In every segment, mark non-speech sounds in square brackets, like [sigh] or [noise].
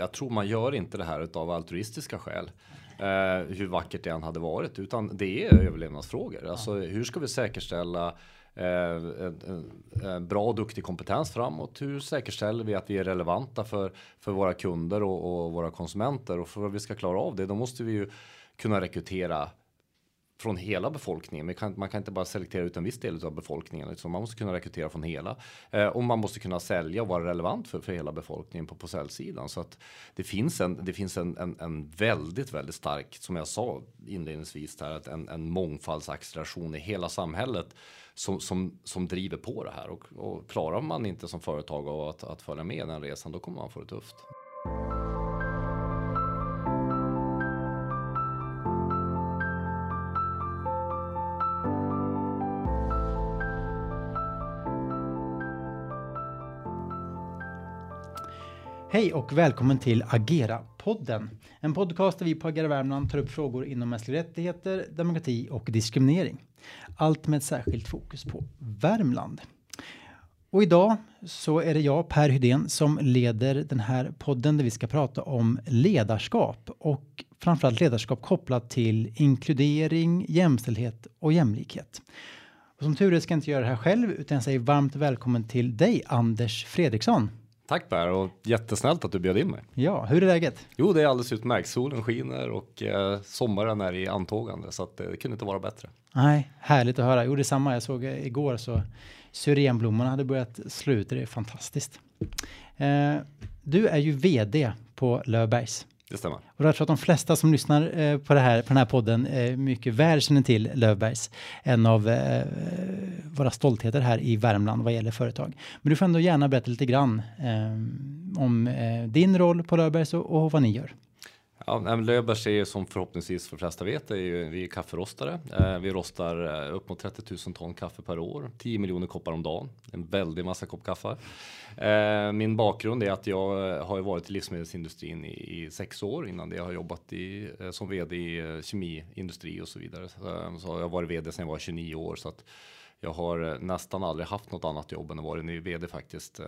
jag tror man gör inte det här av altruistiska skäl. Eh, hur vackert det än hade varit, utan det är överlevnadsfrågor. Alltså hur ska vi säkerställa eh, en, en bra och duktig kompetens framåt? Hur säkerställer vi att vi är relevanta för, för våra kunder och, och våra konsumenter? Och för att vi ska klara av det, då måste vi ju kunna rekrytera från hela befolkningen. Man kan, man kan inte bara selektera ut en viss del av befolkningen. Liksom. Man måste kunna rekrytera från hela eh, och man måste kunna sälja och vara relevant för, för hela befolkningen på, på säljsidan. Så att det finns en, det finns en, en, en väldigt, väldigt stark, som jag sa inledningsvis, där, att en, en mångfaldsacceleration i hela samhället som, som, som driver på det här. Och, och klarar man inte som företag att, att följa med den resan, då kommer man få det tufft. Hej och välkommen till Agera-podden. En podcast där vi på Agera Värmland tar upp frågor inom mänskliga rättigheter, demokrati och diskriminering. Allt med särskilt fokus på Värmland. Och idag så är det jag, Per Hydén, som leder den här podden där vi ska prata om ledarskap och framförallt ledarskap kopplat till inkludering, jämställdhet och jämlikhet. Och som tur är ska jag inte göra det här själv utan jag säger varmt välkommen till dig Anders Fredriksson. Tack Per och jättesnällt att du bjöd in mig. Ja, hur är läget? Jo, det är alldeles utmärkt. Solen skiner och eh, sommaren är i antågande så att eh, det kunde inte vara bättre. Nej, härligt att höra. Jo, detsamma. Jag såg eh, igår så syrenblommorna hade börjat sluta. Det är fantastiskt. Eh, du är ju vd på Löfbergs. Det stämmer. Och jag tror att de flesta som lyssnar eh, på, det här, på den här podden eh, mycket väl känner till Löfbergs. En av eh, våra stoltheter här i Värmland vad gäller företag. Men du får ändå gärna berätta lite grann eh, om eh, din roll på Löfbergs och, och vad ni gör. Ja, Löfbergs är ju som förhoppningsvis för flesta vet, är ju, vi är kafferostare. Eh, vi rostar eh, upp mot 30 000 ton kaffe per år, 10 miljoner koppar om dagen. En väldig massa kopp kaffe. Eh, min bakgrund är att jag eh, har varit i livsmedelsindustrin i, i sex år. Innan det jag har jobbat i, eh, som vd i eh, kemiindustri och så vidare. Så, jag har varit vd sedan jag var 29 år. Så att jag har nästan aldrig haft något annat jobb än att vara ny vd faktiskt.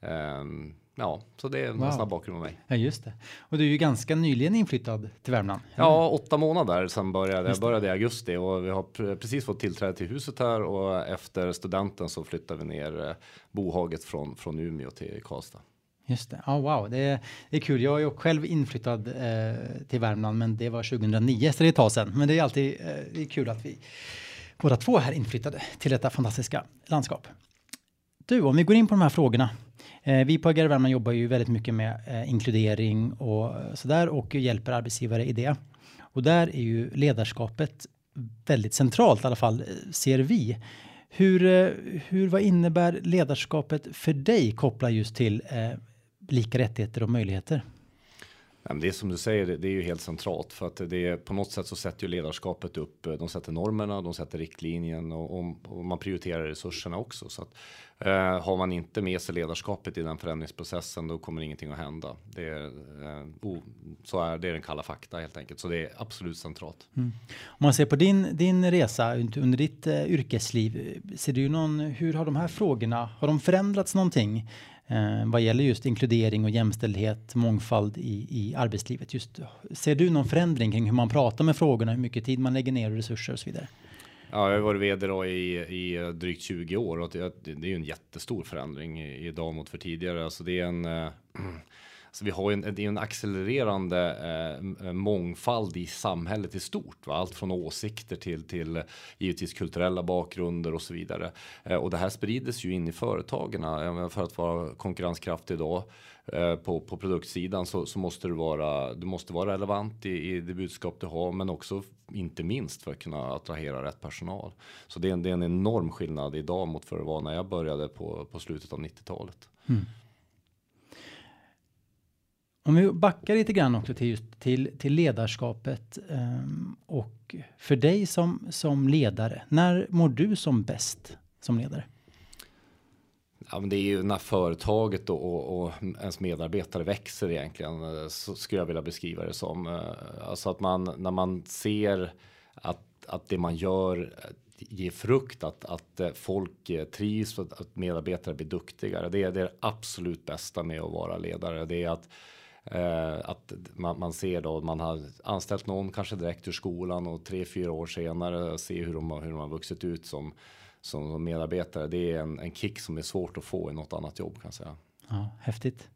Um, ja, så det är en wow. snabb bakgrund med mig. Ja, just det. Och du är ju ganska nyligen inflyttad till Värmland. Ja, åtta månader sedan började. Jag började i augusti och vi har precis fått tillträde till huset här och efter studenten så flyttar vi ner eh, bohaget från, från Umeå till Karlstad. Just det. Oh, wow, det är, det är kul. Jag är ju själv inflyttad eh, till Värmland, men det var 2009, så det är ett tag sedan. Men det är alltid eh, det är kul att vi båda två här inflyttade till detta fantastiska landskap. Du, om vi går in på de här frågorna Eh, vi på Agera Värmland jobbar ju väldigt mycket med eh, inkludering och sådär och hjälper arbetsgivare i det. Och där är ju ledarskapet väldigt centralt i alla fall, eh, ser vi. Hur, eh, hur, vad innebär ledarskapet för dig kopplat just till eh, lika rättigheter och möjligheter? Det är som du säger, det är ju helt centralt för att det är på något sätt så sätter ju ledarskapet upp. Eh, de sätter normerna, de sätter riktlinjen och, och man prioriterar resurserna också. Så att eh, har man inte med sig ledarskapet i den förändringsprocessen, då kommer ingenting att hända. Det är, eh, oh, så är det är den kalla fakta helt enkelt, så det är absolut centralt. Mm. Om man ser på din din resa under ditt eh, yrkesliv, ser du någon? Hur har de här frågorna? Har de förändrats någonting? Eh, vad gäller just inkludering och jämställdhet, mångfald i, i arbetslivet. Just, ser du någon förändring kring hur man pratar med frågorna, hur mycket tid man lägger ner och resurser och så vidare? Ja, jag har varit vd då i, i drygt 20 år och det, det är ju en jättestor förändring idag mot för tidigare. Alltså det är en eh, så vi har en, det är en accelererande eh, mångfald i samhället i stort. Va? Allt från åsikter till, till givetvis kulturella bakgrunder och så vidare. Eh, och det här sprides ju in i företagen. För att vara konkurrenskraftig idag eh, på, på produktsidan så, så, måste du vara, du måste vara relevant i, i det budskap du har, men också inte minst för att kunna attrahera rätt personal. Så det är en, det är en enorm skillnad idag mot för det var när jag började på, på slutet av 90-talet. Mm. Om vi backar lite grann också till, just, till, till ledarskapet um, och för dig som, som ledare, när mår du som bäst som ledare? Ja, men det är ju när företaget och, och, och, ens medarbetare växer egentligen, eh, så skulle jag vilja beskriva det som. Eh, alltså att man, när man ser att, att det man gör eh, ger frukt, att, att folk trivs, och att medarbetare blir duktigare. Det är det absolut bästa med att vara ledare. Det är att Eh, att man, man, ser då man har anställt någon kanske direkt ur skolan och tre, fyra år senare se hur de, hur de har vuxit ut som, som medarbetare. Det är en, en kick som är svårt att få i något annat jobb kan jag säga. Ja, häftigt.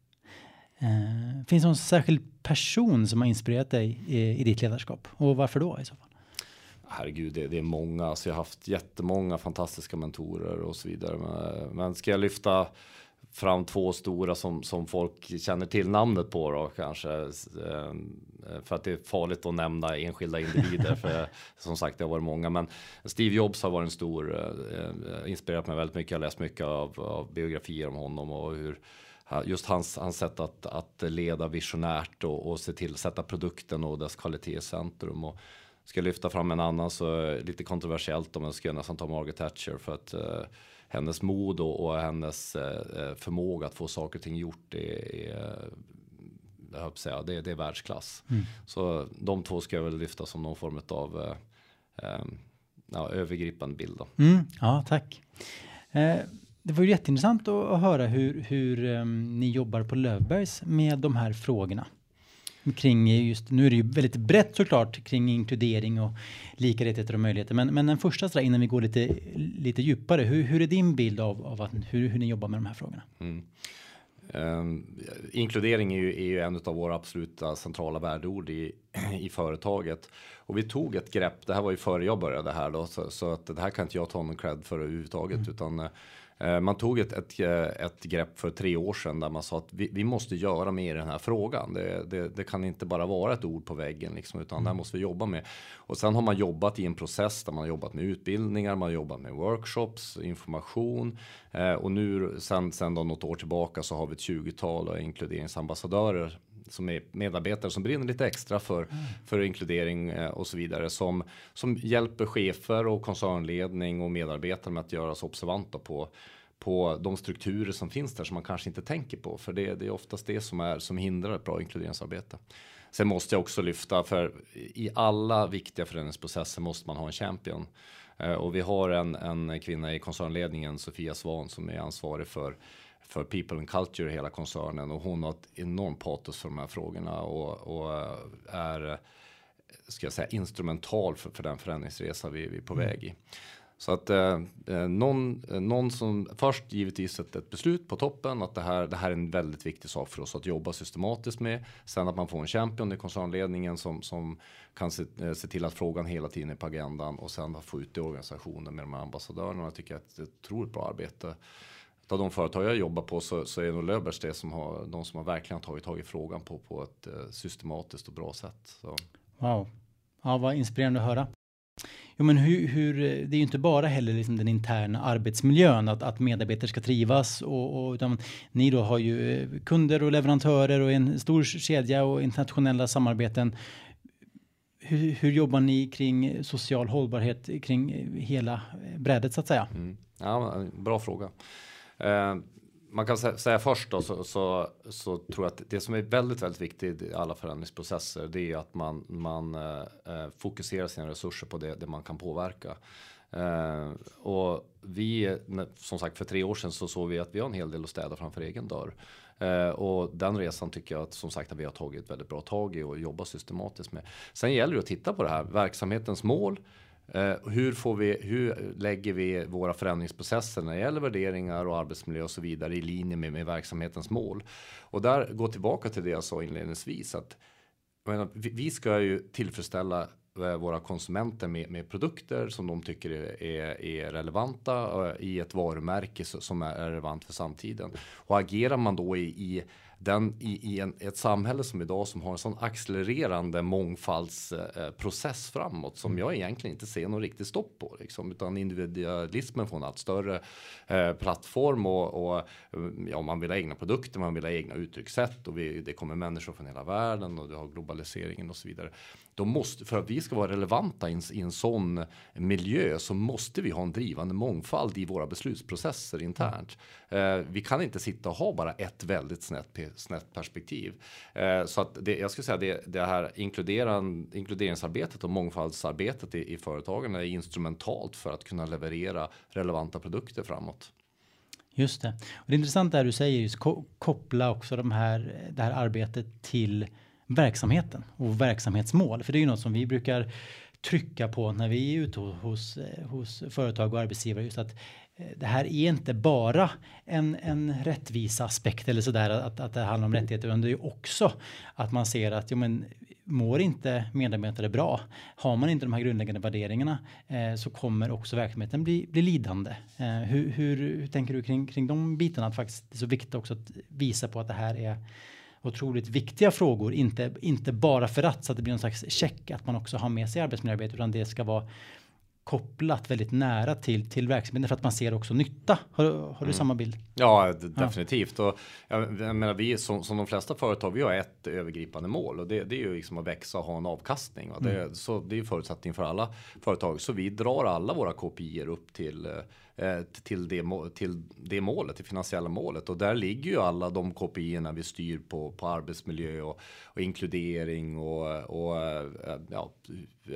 Eh, finns det någon särskild person som har inspirerat dig i, i ditt ledarskap och varför då i så fall? Herregud, det, det är många. Alltså jag har haft jättemånga fantastiska mentorer och så vidare. Men, men ska jag lyfta fram två stora som, som folk känner till namnet på då kanske. Ehm, för att det är farligt att nämna enskilda individer. för som sagt, det har varit många. Men Steve Jobs har varit en stor, eh, inspirerat mig väldigt mycket. Jag har läst mycket av, av biografier om honom och hur just hans, hans sätt att, att leda visionärt och, och se till sätta produkten och dess kvalitet i centrum. Och ska jag lyfta fram en annan så lite kontroversiellt om jag ska nästan ta Margaret Thatcher för att eh, hennes mod och, och hennes uh, förmåga att få saker och ting gjort är, är jag säga, det, det är världsklass. Mm. Så de två ska jag väl lyfta som någon form av uh, ja, övergripande bild. Då. Mm, ja, tack. Eh, det var ju jätteintressant att höra hur, hur um, ni jobbar på Lövbergs med de här frågorna. Kring just, nu är det ju väldigt brett såklart kring inkludering och lika rättigheter och möjligheter. Men, men den första sådär, innan vi går lite, lite djupare, hur, hur är din bild av, av att, hur, hur ni jobbar med de här frågorna? Mm. Um, inkludering är ju, är ju, en av våra absoluta centrala värdeord i, i företaget. Och vi tog ett grepp, det här var ju före jag började här då, så, så att det här kan inte jag ta någon cred för överhuvudtaget. Mm. Utan Eh, man tog ett, ett, eh, ett grepp för tre år sedan där man sa att vi, vi måste göra mer i den här frågan. Det, det, det, kan inte bara vara ett ord på väggen liksom, utan mm. det här måste vi jobba med. Och sen har man jobbat i en process där man har jobbat med utbildningar, man har jobbat med workshops, information eh, och nu sen, sen då något år tillbaka så har vi ett 20-tal inkluderingsambassadörer som är medarbetare som brinner lite extra för, mm. för inkludering eh, och så vidare som, som hjälper chefer och koncernledning och medarbetare med att göra sig observanta på på de strukturer som finns där som man kanske inte tänker på. För det, det är oftast det som är som hindrar ett bra inkluderingsarbete. Sen måste jag också lyfta för i alla viktiga förändringsprocesser måste man ha en champion. Eh, och vi har en, en kvinna i koncernledningen, Sofia Svan, som är ansvarig för för people and culture i hela koncernen och hon har ett enormt patos för de här frågorna och, och eh, är ska jag säga instrumental för, för den förändringsresa vi, vi är på mm. väg i. Så att eh, eh någon, eh, någon som först givetvis ett, ett beslut på toppen att det här, det här är en väldigt viktig sak för oss att jobba systematiskt med. Sen att man får en champion i koncernledningen som, som kan se, se till att frågan hela tiden är på agendan och sen få ut det i organisationen med de här ambassadörerna. Jag tycker att det är ett otroligt bra arbete av de företag jag jobbar på så, så är nog Löfbergs det som har de som har verkligen tagit tag i frågan på på ett eh, systematiskt och bra sätt. Så. Wow, ja, vad inspirerande att höra. Jo, men hur, hur, det är ju inte bara heller liksom den interna arbetsmiljön att, att medarbetare ska trivas och, och utan ni då har ju eh, kunder och leverantörer och en stor kedja och internationella samarbeten. Hur, hur jobbar ni kring social hållbarhet kring hela brädet så att säga? Mm. Ja, bra fråga. Eh, man kan säga först då så, så, så, tror jag att det som är väldigt, väldigt viktigt i alla förändringsprocesser, det är att man, man eh, eh fokuserar sina resurser på det, det man kan påverka. Eh, och vi, som sagt för tre år sedan så såg vi att vi har en hel del att städa framför egen dörr. Eh, och den resan tycker jag att som sagt att vi har tagit väldigt bra tag i och jobbar systematiskt med. Sen gäller det att titta på det här, verksamhetens mål, Eh, hur, får vi, hur lägger vi våra förändringsprocesser när det gäller värderingar och arbetsmiljö och så vidare i linje med, med verksamhetens mål? Och där går tillbaka till det jag sa inledningsvis att menar, vi, vi, ska ju tillfredsställa eh, våra konsumenter med, med, produkter som de tycker är, är, är relevanta eh, i ett varumärke som är relevant för samtiden. Och agerar man då i, i den i, i en, ett samhälle som idag som har en sån accelererande mångfaldsprocess eh, framåt som jag egentligen inte ser någon riktigt stopp på. Liksom, utan individualismen får en allt större eh, plattform och, och ja, man vill ha egna produkter, man vill ha egna uttryckssätt och vi, det kommer människor från hela världen och du har globaliseringen och så vidare. De måste, för att vi ska vara relevanta i en, i en sån miljö så måste vi ha en drivande mångfald i våra beslutsprocesser internt. Eh, vi kan inte sitta och ha bara ett väldigt snett snett perspektiv. Eh, så att det, jag skulle säga det, det här inkluderan, inkluderingsarbetet och mångfaldsarbetet i, i företagen är instrumentalt för att kunna leverera relevanta produkter framåt. Just det. Och det är du säger, just koppla också de här, det här arbetet till verksamheten och verksamhetsmål. För det är ju något som vi brukar trycka på när vi är ute hos, eh, hos företag och arbetsgivare. Just att eh, det här är inte bara en, en rättvisa aspekt eller sådär att, att det handlar om rättigheter utan det är också att man ser att jo, men, mår inte medarbetare bra, har man inte de här grundläggande värderingarna eh, så kommer också verksamheten bli, bli lidande. Eh, hur, hur, hur, tänker du kring, kring de bitarna? Att faktiskt det är så viktigt också att visa på att det här är otroligt viktiga frågor, inte, inte bara för att så att det blir någon slags check att man också har med sig arbetsmiljöarbete utan det ska vara kopplat väldigt nära till, till verksamheten för att man ser också nytta. Har, har du mm. samma bild? Ja, definitivt. Ja. Och jag menar, vi som, som de flesta företag, vi har ett övergripande mål och det, det är ju liksom att växa och ha en avkastning. Och det, mm. så det är förutsättning för alla företag. Så vi drar alla våra KPI upp till eh, till det, till det målet, det finansiella målet. Och där ligger ju alla de KPI vi styr på, på arbetsmiljö och, och inkludering och, och eh, ja,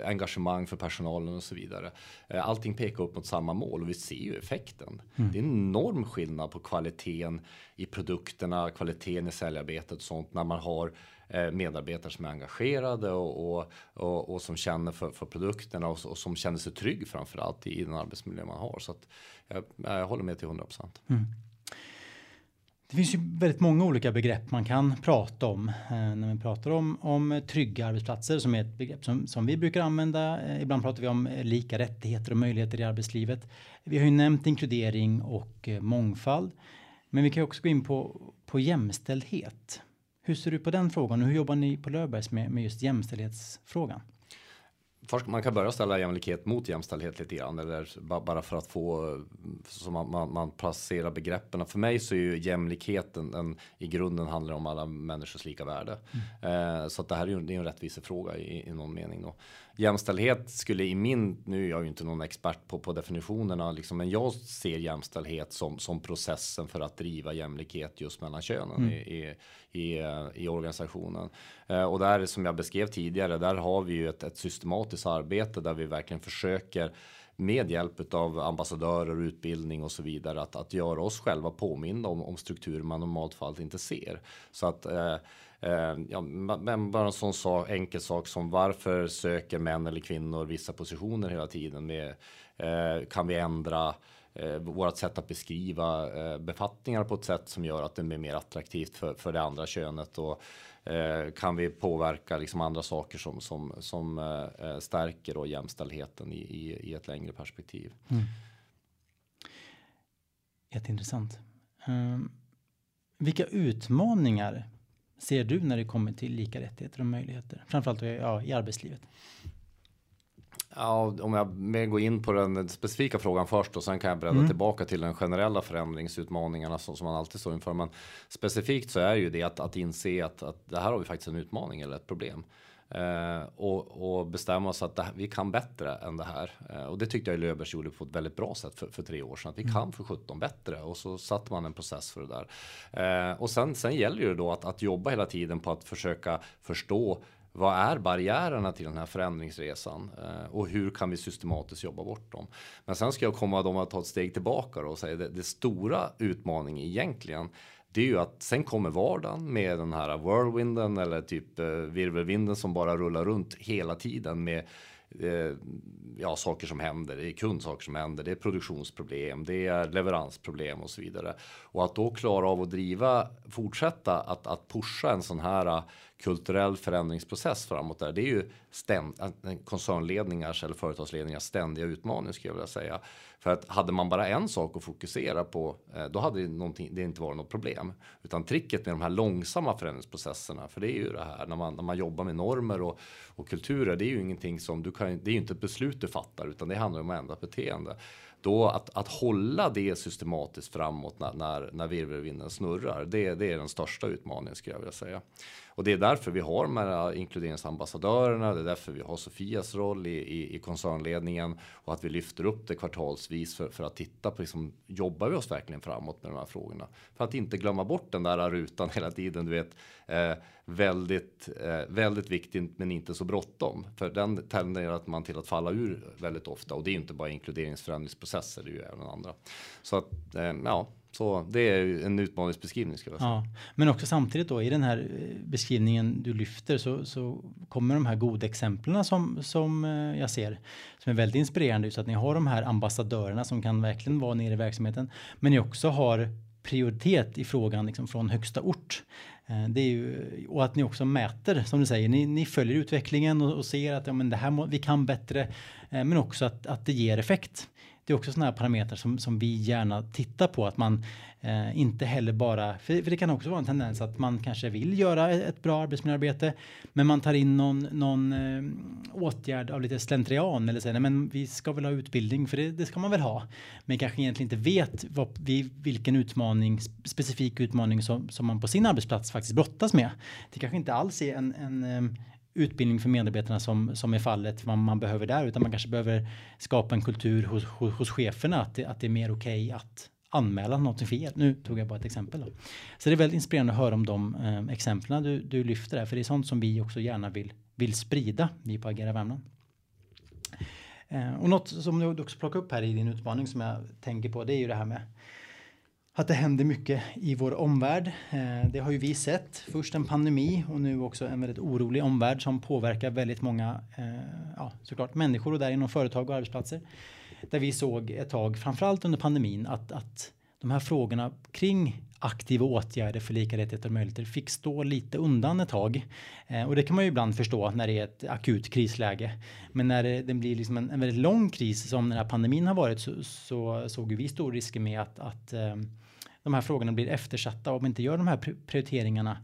engagemang för personalen och så vidare. Eh, allting pekar upp mot samma mål och vi ser ju effekten. Mm. Det är en enorm skillnad på kvaliteten i produkterna, kvaliteten i säljarbetet och sånt när man har eh, Eh, medarbetare som är engagerade och, och, och, och som känner för, för produkterna och, och, som känner sig trygg framförallt i, i den arbetsmiljö man har. Så att jag, jag håller med till 100 procent. Mm. Det finns ju väldigt många olika begrepp man kan prata om eh, när man pratar om, om trygga arbetsplatser som är ett begrepp som, som vi brukar använda. Eh, ibland pratar vi om eh, lika rättigheter och möjligheter i arbetslivet. Vi har ju nämnt inkludering och eh, mångfald, men vi kan också gå in på, på jämställdhet. Hur ser du på den frågan och hur jobbar ni på Löfbergs med, med just jämställdhetsfrågan? Först, man kan börja ställa jämlikhet mot jämställdhet lite grann eller bara för att få så man, man, man placerar begreppen. För mig så är ju jämlikheten en, i grunden handlar om alla människors lika värde. Mm. Eh, så att det här är ju det är en rättvisefråga i, i någon mening då jämställdhet skulle i min, nu är jag ju inte någon expert på, på definitionerna, liksom, men jag ser jämställdhet som, som processen för att driva jämlikhet just mellan könen mm. i, i, i, organisationen. Eh, och där som jag beskrev tidigare, där har vi ju ett, ett systematiskt arbete där vi verkligen försöker med hjälp av ambassadörer, utbildning och så vidare att, att göra oss själva påminna om, om strukturer man normalt fall inte ser. Så att Eh, Eh, ja, men bara en sån sak, enkel sak som varför söker män eller kvinnor vissa positioner hela tiden? Med, eh, kan vi ändra eh, vårt sätt att beskriva eh, befattningar på ett sätt som gör att det blir mer attraktivt för, för det andra könet? Och, eh, kan vi påverka liksom andra saker som, som, som eh, eh stärker då jämställdheten i, i, i ett längre perspektiv? Mm. Jätteintressant. Um, vilka utmaningar ser du när det kommer till lika rättigheter och möjligheter? Framförallt ja, i arbetslivet. Ja, om jag går in på den specifika frågan först och sen kan jag bredda mm. tillbaka till den generella förändringsutmaningarna som, som man alltid står inför. Men specifikt så är ju det att, att inse att, att det här har vi faktiskt en utmaning eller ett problem. Eh, och, och, bestämma oss att det, vi kan bättre än det här. Eh, och det tyckte jag Löfbergs gjorde på ett väldigt bra sätt för, för tre år sedan. Att vi mm. kan för 17 bättre och så satte man en process för det där. Eh, och sen, sen gäller det då att, att jobba hela tiden på att försöka förstå vad är barriärerna till den här förändringsresan eh, och hur kan vi systematiskt jobba bort dem? Men sen ska jag komma dem att ta ett steg tillbaka och säga det, det stora utmaningen egentligen det är ju att sen kommer vardagen med den här whirlwinden eller typ eh, virvelvinden som bara rullar runt hela tiden med eh, ja, saker som händer. Det är kundsaker som händer, det är produktionsproblem, det är leveransproblem och så vidare. Och att då klara av att driva, fortsätta att, att pusha en sån här eh, kulturell förändringsprocess framåt där. Det är ju ständ, koncernledningars eller företagsledningars ständiga utmaning skulle jag vilja säga. För att hade man bara en sak att fokusera på, eh, då hade det, det inte varit något problem. Utan tricket med de här långsamma förändringsprocesserna, för det är ju det här när man, när man jobbar med normer och, och kulturer, det är ju ingenting som du kan, det är ju inte ett beslut du fattar, utan det handlar om att ändra beteende då att, att hålla det systematiskt framåt när, när, när virvelvinden snurrar, det, det är den största utmaningen skulle jag vilja säga. Och det är därför vi har de här äh, inkluderingsambassadörerna. Det är därför vi har Sofias roll i, i, i koncernledningen och att vi lyfter upp det kvartalsvis för, för att titta på liksom, jobbar vi oss verkligen framåt med de här frågorna? För att inte glömma bort den där rutan [laughs] hela tiden. Du vet, eh, väldigt, eh, väldigt viktigt, men inte så bråttom, för den tenderar man till att falla ur väldigt ofta och det är inte bara inkluderingsförändringsprocesser, det är ju även andra. Så att eh, ja, så det är en utmaningsbeskrivning skulle jag säga. Ja, men också samtidigt då i den här eh, beskrivningen du lyfter så, så kommer de här goda exemplen som, som eh, jag ser som är väldigt inspirerande. Så att ni har de här ambassadörerna som kan verkligen vara nere i verksamheten. Men ni också har prioritet i frågan liksom från högsta ort. Eh, det är ju, och att ni också mäter som du säger. Ni, ni följer utvecklingen och, och ser att ja, men det här må, vi kan bättre. Eh, men också att, att det ger effekt det är också sådana här parametrar som, som vi gärna tittar på. Att man eh, inte heller bara, för, för, det kan också vara en tendens att man kanske vill göra e, ett bra arbetsmiljöarbete, men man tar in någon, någon eh, åtgärd av lite slentrian eller säger nej, men vi ska väl ha utbildning för det, det ska man väl ha. Men kanske egentligen inte vet vad, vilken utmaning, specifik utmaning som, som man på sin arbetsplats faktiskt brottas med. Det kanske inte alls är en, en eh, utbildning för medarbetarna som, som är fallet vad man behöver där utan man kanske behöver skapa en kultur hos, hos, hos cheferna att det, att det är mer okej okay att anmäla någonting fel. Nu tog jag bara ett exempel. Då. Så det är väldigt inspirerande att höra om de eh, exemplen du, du lyfter där för det är sånt som vi också gärna vill, vill sprida vi på Agera Värmland. Eh, och något som du också plockar upp här i din utmaning som jag tänker på det är ju det här med att det händer mycket i vår omvärld. Eh, det har ju vi sett. Först en pandemi och nu också en väldigt orolig omvärld som påverkar väldigt många eh, ja, såklart människor och där inom företag och arbetsplatser. Där vi såg ett tag, framförallt under pandemin, att, att de här frågorna kring aktiva åtgärder för lika rättigheter och möjligheter fick stå lite undan ett tag. Eh, och det kan man ju ibland förstå när det är ett akut krisläge. Men när det, det blir liksom en, en, väldigt lång kris som den här pandemin har varit så, så såg vi stor risker med att, att eh, de här frågorna blir eftersatta om vi inte gör de här prioriteringarna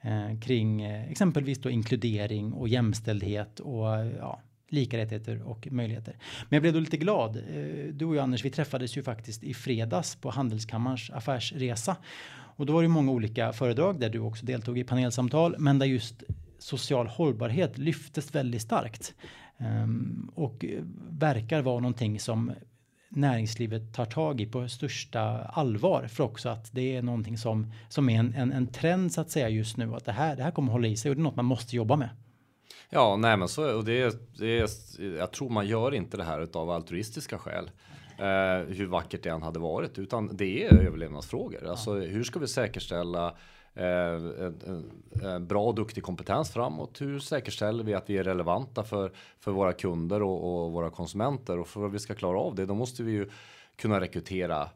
eh, kring eh, exempelvis då inkludering och jämställdhet och ja, lika rättigheter och möjligheter. Men jag blev då lite glad. Eh, du och jag Anders, vi träffades ju faktiskt i fredags på Handelskammarens affärsresa och då var det många olika föredrag där du också deltog i panelsamtal, men där just social hållbarhet lyftes väldigt starkt um, och verkar vara någonting som näringslivet tar tag i på största allvar för också att det är någonting som som är en, en, en trend så att säga just nu att det här det här kommer hålla i sig och det är något man måste jobba med. Ja, nej, men så och det, det jag tror man gör inte det här utav altruistiska skäl. Eh, hur vackert det än hade varit, utan det är överlevnadsfrågor. Ja. Alltså hur ska vi säkerställa Eh, Eh, bra och duktig kompetens framåt. Hur säkerställer vi att vi är relevanta för, för våra kunder och, och våra konsumenter? Och för att vi ska klara av det, då måste vi ju kunna rekrytera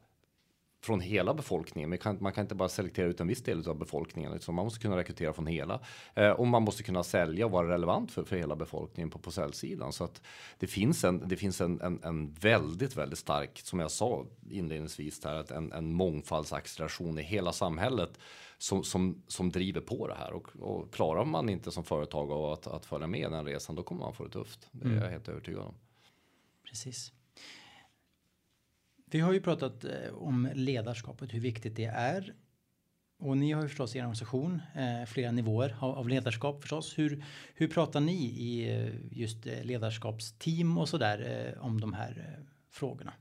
från hela befolkningen. Man kan, man kan inte bara selektera ut en viss del av befolkningen. Liksom. Man måste kunna rekrytera från hela. Eh, och man måste kunna sälja och vara relevant för, för hela befolkningen på, på säljsidan. Så att det finns, en, det finns en, en, en väldigt, väldigt stark, som jag sa inledningsvis, här, att en, en mångfaldsacceleration i hela samhället som, som, som driver på det här. Och, och klarar man inte som företag av att, att följa med den resan, då kommer man få det tufft. Det är mm. jag helt övertygad om. Precis. Vi har ju pratat eh, om ledarskapet, hur viktigt det är. Och ni har ju förstås i er organisation eh, flera nivåer av, ledarskap förstås. Hur, hur pratar ni i eh, just ledarskapsteam och sådär där om de här frågorna?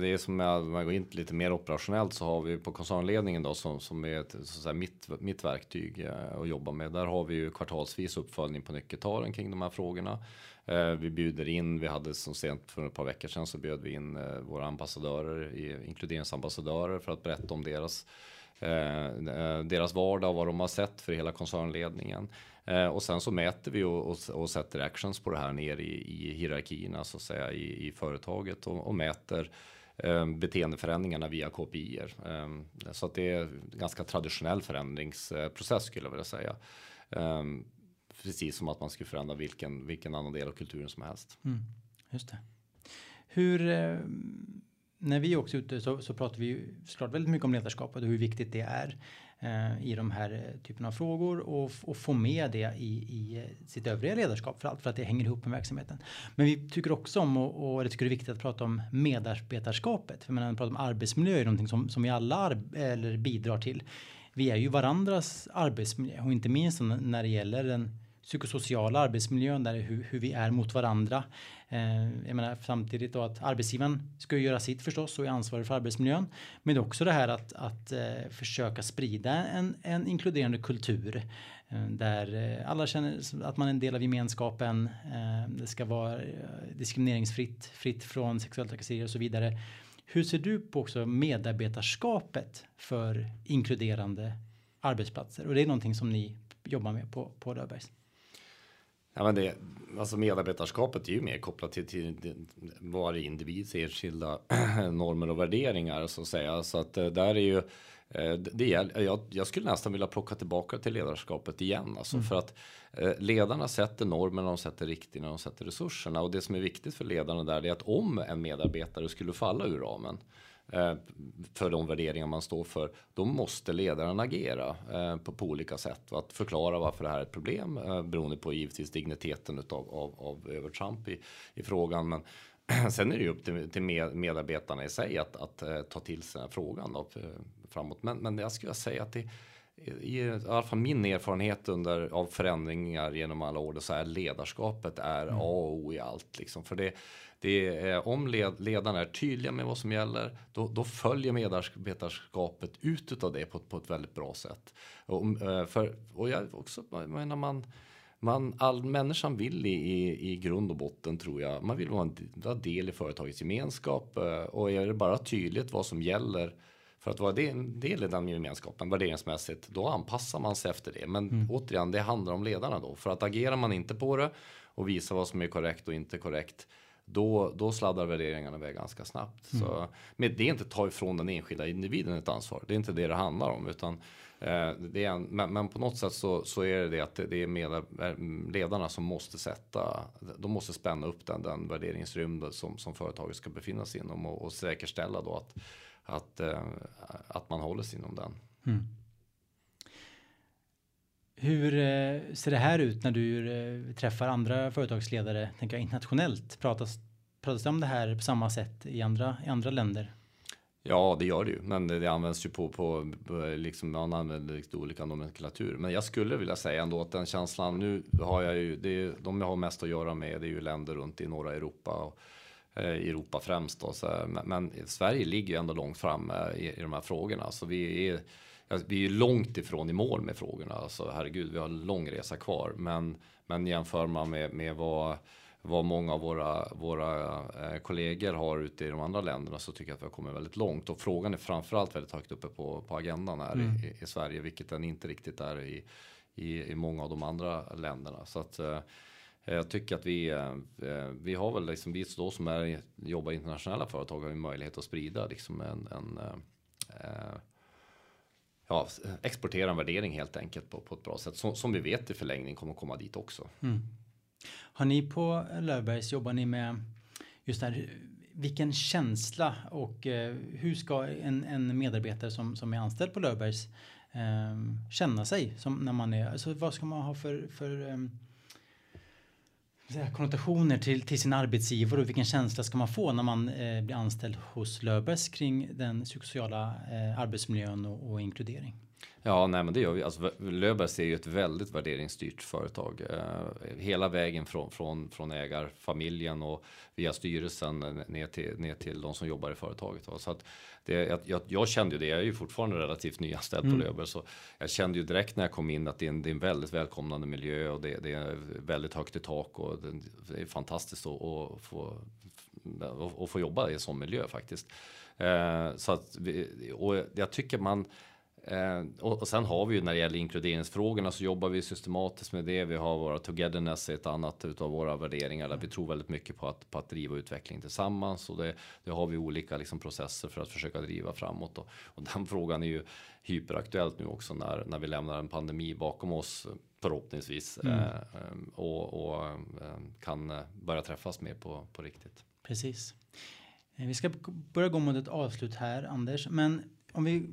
Det är som om man går in lite mer operationellt så har vi på koncernledningen då som, som är ett, så att säga, mitt, mitt verktyg eh, att jobba med. Där har vi ju kvartalsvis uppföljning på nyckeltalen kring de här frågorna. Eh, vi bjuder in, vi hade som sent för ett par veckor sedan så bjöd vi in eh, våra ambassadörer, inkluderingsambassadörer för att berätta om deras deras vardag och vad de har sett för hela koncernledningen. och sen så mäter vi och, och, och sätter actions på det här ner i, i hierarkierna så att säga i, i företaget och, och mäter Eh, beteendeförändringarna via KPI. Eh, så att det är en ganska traditionell förändringsprocess skulle jag vilja säga eh, precis som att man skulle förändra vilken, vilken annan del av kulturen som helst. Mm, just det. Hur, när vi också ute så, så pratar vi såklart väldigt mycket om ledarskapet och hur viktigt det är. Eh, i de här eh, typen av frågor och, och få med det i, i eh, sitt övriga ledarskap för allt för att det hänger ihop med verksamheten. Men vi tycker också om och, och det tycker det är viktigt att prata om medarbetarskapet. För man pratar om arbetsmiljö är någonting som, som vi alla eller bidrar till. Vi är ju varandras arbetsmiljö och inte minst när det gäller den psykosociala arbetsmiljön, där hur, hur vi är mot varandra. Eh, jag menar, samtidigt då att arbetsgivaren ska göra sitt förstås och är ansvarig för arbetsmiljön. Men också det här att, att eh, försöka sprida en, en inkluderande kultur eh, där eh, alla känner att man är en del av gemenskapen. Eh, det ska vara eh, diskrimineringsfritt, fritt från sexuella trakasserier och så vidare. Hur ser du på också medarbetarskapet för inkluderande arbetsplatser? Och det är någonting som ni jobbar med på, på Löfbergs. Ja, men det, alltså medarbetarskapet är ju mer kopplat till, till varje individs enskilda [clears throat] normer och värderingar så att säga. Så att eh, där är ju eh, det jag, jag skulle nästan vilja plocka tillbaka till ledarskapet igen. Alltså mm. För att eh, ledarna sätter normerna, de sätter riktlinjerna, de sätter resurserna. Och det som är viktigt för ledarna där är att om en medarbetare skulle falla ur ramen för de värderingar man står för, då måste ledaren agera eh, på, på olika sätt. Att förklara varför det här är ett problem eh, beroende på givetvis digniteten utav, av, av övertramp i, i frågan. Men [clears throat] sen är det ju upp till, till medarbetarna i sig att, att ta till sig den här frågan då, framåt. Men, men jag skulle säga att det i, i alla fall min erfarenhet under, av förändringar genom alla år så är ledarskapet är mm. A och O i allt. Liksom. För det, det är, om led, ledarna är tydliga med vad som gäller, då, då följer medarbetarskapet ut av det på, på ett väldigt bra sätt. Och, eh, för, och jag också, menar man, man, all människan vill i, i, i grund och botten tror jag, man vill vara en del i företagets gemenskap eh, och är det bara tydligt vad som gäller för att vara en del i den gemenskapen värderingsmässigt, då anpassar man sig efter det. Men mm. återigen, det handlar om ledarna då. För att agerar man inte på det och visar vad som är korrekt och inte korrekt, då, då sladdar värderingarna iväg ganska snabbt. Mm. Så, men det är inte att ta ifrån den enskilda individen ett ansvar. Det är inte det det handlar om. Utan, eh, det är en, men, men, på något sätt så, så är det det att det, det är med, ledarna som måste sätta, de måste spänna upp den, den värderingsrymd som, som företaget ska befinna sig inom och, och säkerställa då att, att, eh, att man håller sig inom den. Mm. Hur eh, ser det här ut när du eh, träffar andra företagsledare, tänker jag internationellt? Pratas, pratas det om det här på samma sätt i andra, i andra länder? Ja, det gör det ju, men det, det används ju på, på, liksom man använder lite olika nomenklatur. Men jag skulle vilja säga ändå att den känslan nu har jag ju, det, de jag har mest att göra med det är ju länder runt i norra Europa och eh, Europa främst då. Så, men, men, Sverige ligger ju ändå långt fram i, i de här frågorna, så vi är vi är långt ifrån i mål med frågorna. Alltså, herregud, vi har en lång resa kvar. Men, men jämför man med, med vad, vad många av våra, våra eh, kollegor har ute i de andra länderna så tycker jag att vi har kommit väldigt långt. Och frågan är framförallt väldigt högt uppe på, på agendan här mm. i, i, Sverige, vilket den inte riktigt är i, i, i många av de andra länderna. Så att, eh, jag tycker att vi, eh, vi har väl liksom, vi då som är, jobbar i internationella företag har ju möjlighet att sprida liksom en, en eh, ja, exportera en värdering helt enkelt på, på ett bra sätt som, som vi vet i förlängning kommer komma dit också. Mm. Har ni på Löfbergs jobbar ni med just det här vilken känsla och eh, hur ska en, en medarbetare som, som är anställd på Löfbergs eh, känna sig som när man är, alltså vad ska man ha för, för eh, konnotationer till, till sin arbetsgivare och vilken känsla ska man få när man eh, blir anställd hos Löfbergs kring den psykosociala eh, arbetsmiljön och, och, inkludering? Ja, nej, men det gör vi. Alltså, Löfbergs är ju ett väldigt värderingsstyrt företag. Eh, hela vägen från, från, från ägarfamiljen och via styrelsen ner till, ner till de som jobbar i företaget. Så att det, jag, jag, kände ju det, jag är ju fortfarande relativt nyanställd mm. på Löfberg. Så jag kände ju direkt när jag kom in att det är en, det är en väldigt välkomnande miljö och det, det, är väldigt högt i tak och det, är fantastiskt att, att få, att få jobba i en sån miljö faktiskt. Eh, så att, och jag tycker man Eh, och, och, sen har vi ju när det gäller inkluderingsfrågorna så jobbar vi systematiskt med det. Vi har våra togetherness, ett annat utav våra värderingar där vi tror väldigt mycket på att, på att driva utveckling tillsammans. Och det, det har vi olika liksom, processer för att försöka driva framåt. Och, och den frågan är ju hyperaktuellt nu också när, när vi lämnar en pandemi bakom oss förhoppningsvis mm. eh, och, och eh, kan börja träffas mer på, på riktigt. Precis. Eh, vi ska börja gå mot ett avslut här Anders, men om vi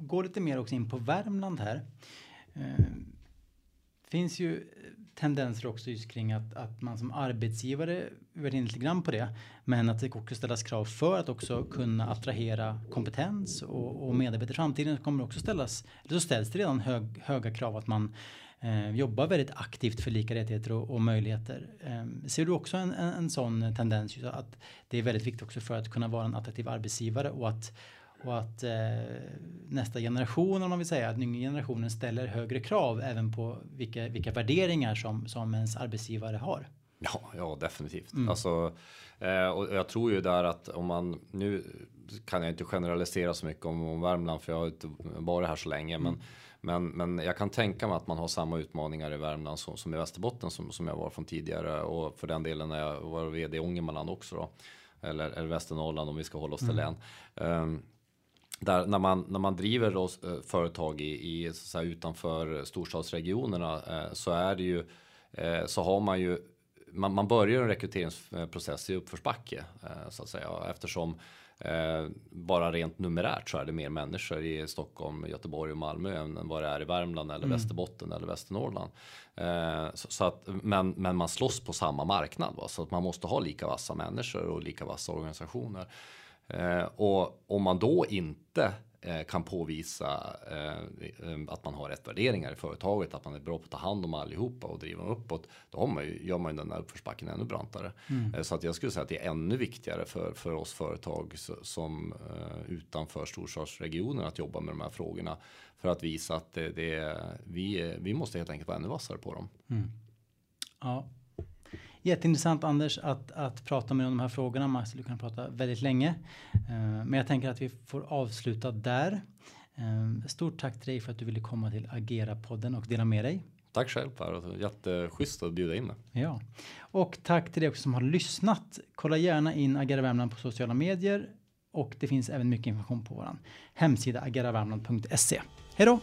Går lite mer också in på Värmland här. Eh, finns ju tendenser också just kring att, att man som arbetsgivare varit inne lite grann på det. Men att det också ställas krav för att också kunna attrahera kompetens och, och medarbetare i framtiden kommer också ställas, eller så ställs det redan hög, höga krav att man eh, jobbar väldigt aktivt för lika rättigheter och, och möjligheter. Eh, ser du också en, en, en sån tendens att det är väldigt viktigt också för att kunna vara en attraktiv arbetsgivare och att och att eh, nästa generation, om man vill säga, att yngre generationen ställer högre krav även på vilka, vilka värderingar som, som ens arbetsgivare har. Ja, ja definitivt. Mm. Alltså, eh, och jag tror ju där att om man nu kan jag inte generalisera så mycket om, om Värmland för jag har inte varit här så länge. Mm. Men, men, men jag kan tänka mig att man har samma utmaningar i Värmland som, som i Västerbotten som, som jag var från tidigare och för den delen när jag var vd i Ångermanland också då. Eller, eller Västernorrland om vi ska hålla oss till mm. län. Um, där när man, när man driver då, eh, företag i, i så säga, utanför storstadsregionerna eh, så är det ju eh, så har man ju man, man börjar en rekryteringsprocess i uppförsbacke så att säga eftersom bara rent numerärt så är det mer människor i Stockholm, Göteborg och Malmö än vad det är i Värmland eller mm. Västerbotten eller Västernorrland. Så, att, men, men man slåss på samma marknad va? så att man måste ha lika vassa människor och lika vassa organisationer. Eh, och om man då inte eh, kan påvisa eh, att man har rätt värderingar i företaget, att man är bra på att ta hand om allihopa och driva dem uppåt. Då man ju, gör man ju den här uppförsbacken ännu brantare. Mm. Så att jag skulle säga att det är ännu viktigare för, för oss företag som utanför storstadsregionen att jobba med de här frågorna. För att visa att det, det, vi, vi måste helt enkelt vara ännu vassare på dem. Mm. Ja, Jätteintressant Anders att, att prata med om de här frågorna. Man skulle kunna prata väldigt länge. Eh, men jag tänker att vi får avsluta där. Eh, stort tack till dig för att du ville komma till Agera-podden och dela med dig. Tack själv Per, jätteschysst att bjuda in mig. Ja, och tack till dig också som har lyssnat. Kolla gärna in Agera Värmland på sociala medier och det finns även mycket information på vår hemsida ageravärmland.se. Hej då!